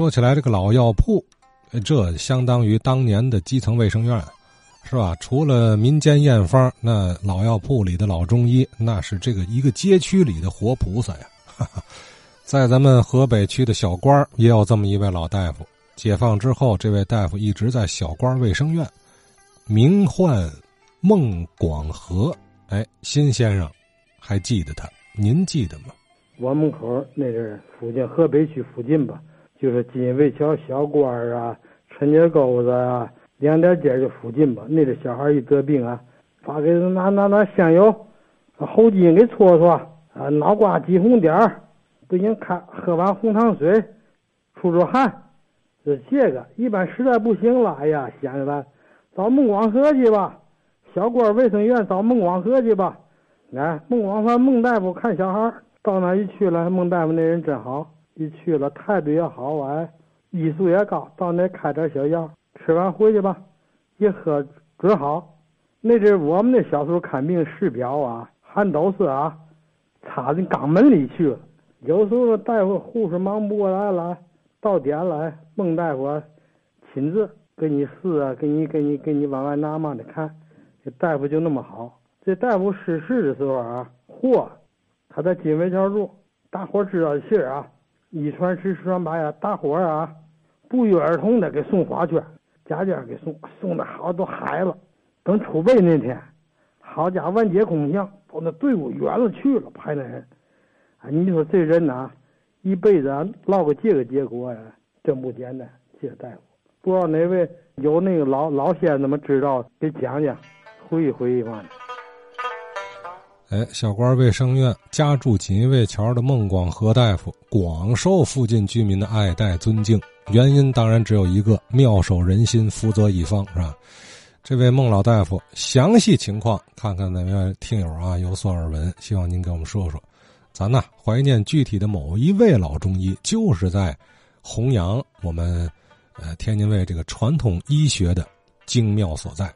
说起来，这个老药铺，这相当于当年的基层卫生院，是吧？除了民间验方，那老药铺里的老中医，那是这个一个街区里的活菩萨呀。哈 哈在咱们河北区的小官也有这么一位老大夫。解放之后，这位大夫一直在小官卫生院，名唤孟广和。哎，辛先生还记得他？您记得吗？我门口那是附近河北区附近吧，就是金卫桥小官啊、陈家沟子啊两点街就附近吧。那个小孩一得病啊，发给拿拿拿香油、喉筋给搓搓啊，脑瓜挤红点儿，不行看喝碗红糖水，出出汗。是这个，一般实在不行了，哎呀，先生，找孟广和去吧，小官卫生院找孟广和去吧。哎，孟广和孟大夫看小孩到那一去了，孟大夫那人真好，一去了态度也好，哎，医术也高，到那开点小药，吃完回去吧，一喝准好。那阵我们那小时候看病试表啊，还都是啊，插进肛门里去了。有时候大夫护士忙不过来了。到点了，孟大夫亲自给你试啊，给你给你给你往外拿嘛的看，这大夫就那么好。这大夫逝世的时候啊，嚯，他在金围桥住，大伙知道的信啊，一传十，十传百呀，大伙儿啊不约而同的给送花圈，家家给送，送的好多孩子。等储备那天，好家伙，万劫空巷，都那队伍远了去了，排那人。啊，你说这人呐。一辈子落个这个结果呀，真不简单。谢大夫，不知道哪位有那个老老先生们知道，给讲讲，回忆回忆嘛。哎，小官卫生院家住锦衣卫桥的孟广和大夫，广受附近居民的爱戴尊敬。原因当然只有一个：妙手仁心，福泽一方，是吧？这位孟老大夫，详细情况看看咱们听友啊有所耳闻，希望您给我们说说。咱呢怀念具体的某一位老中医，就是在弘扬我们呃天津卫这个传统医学的精妙所在。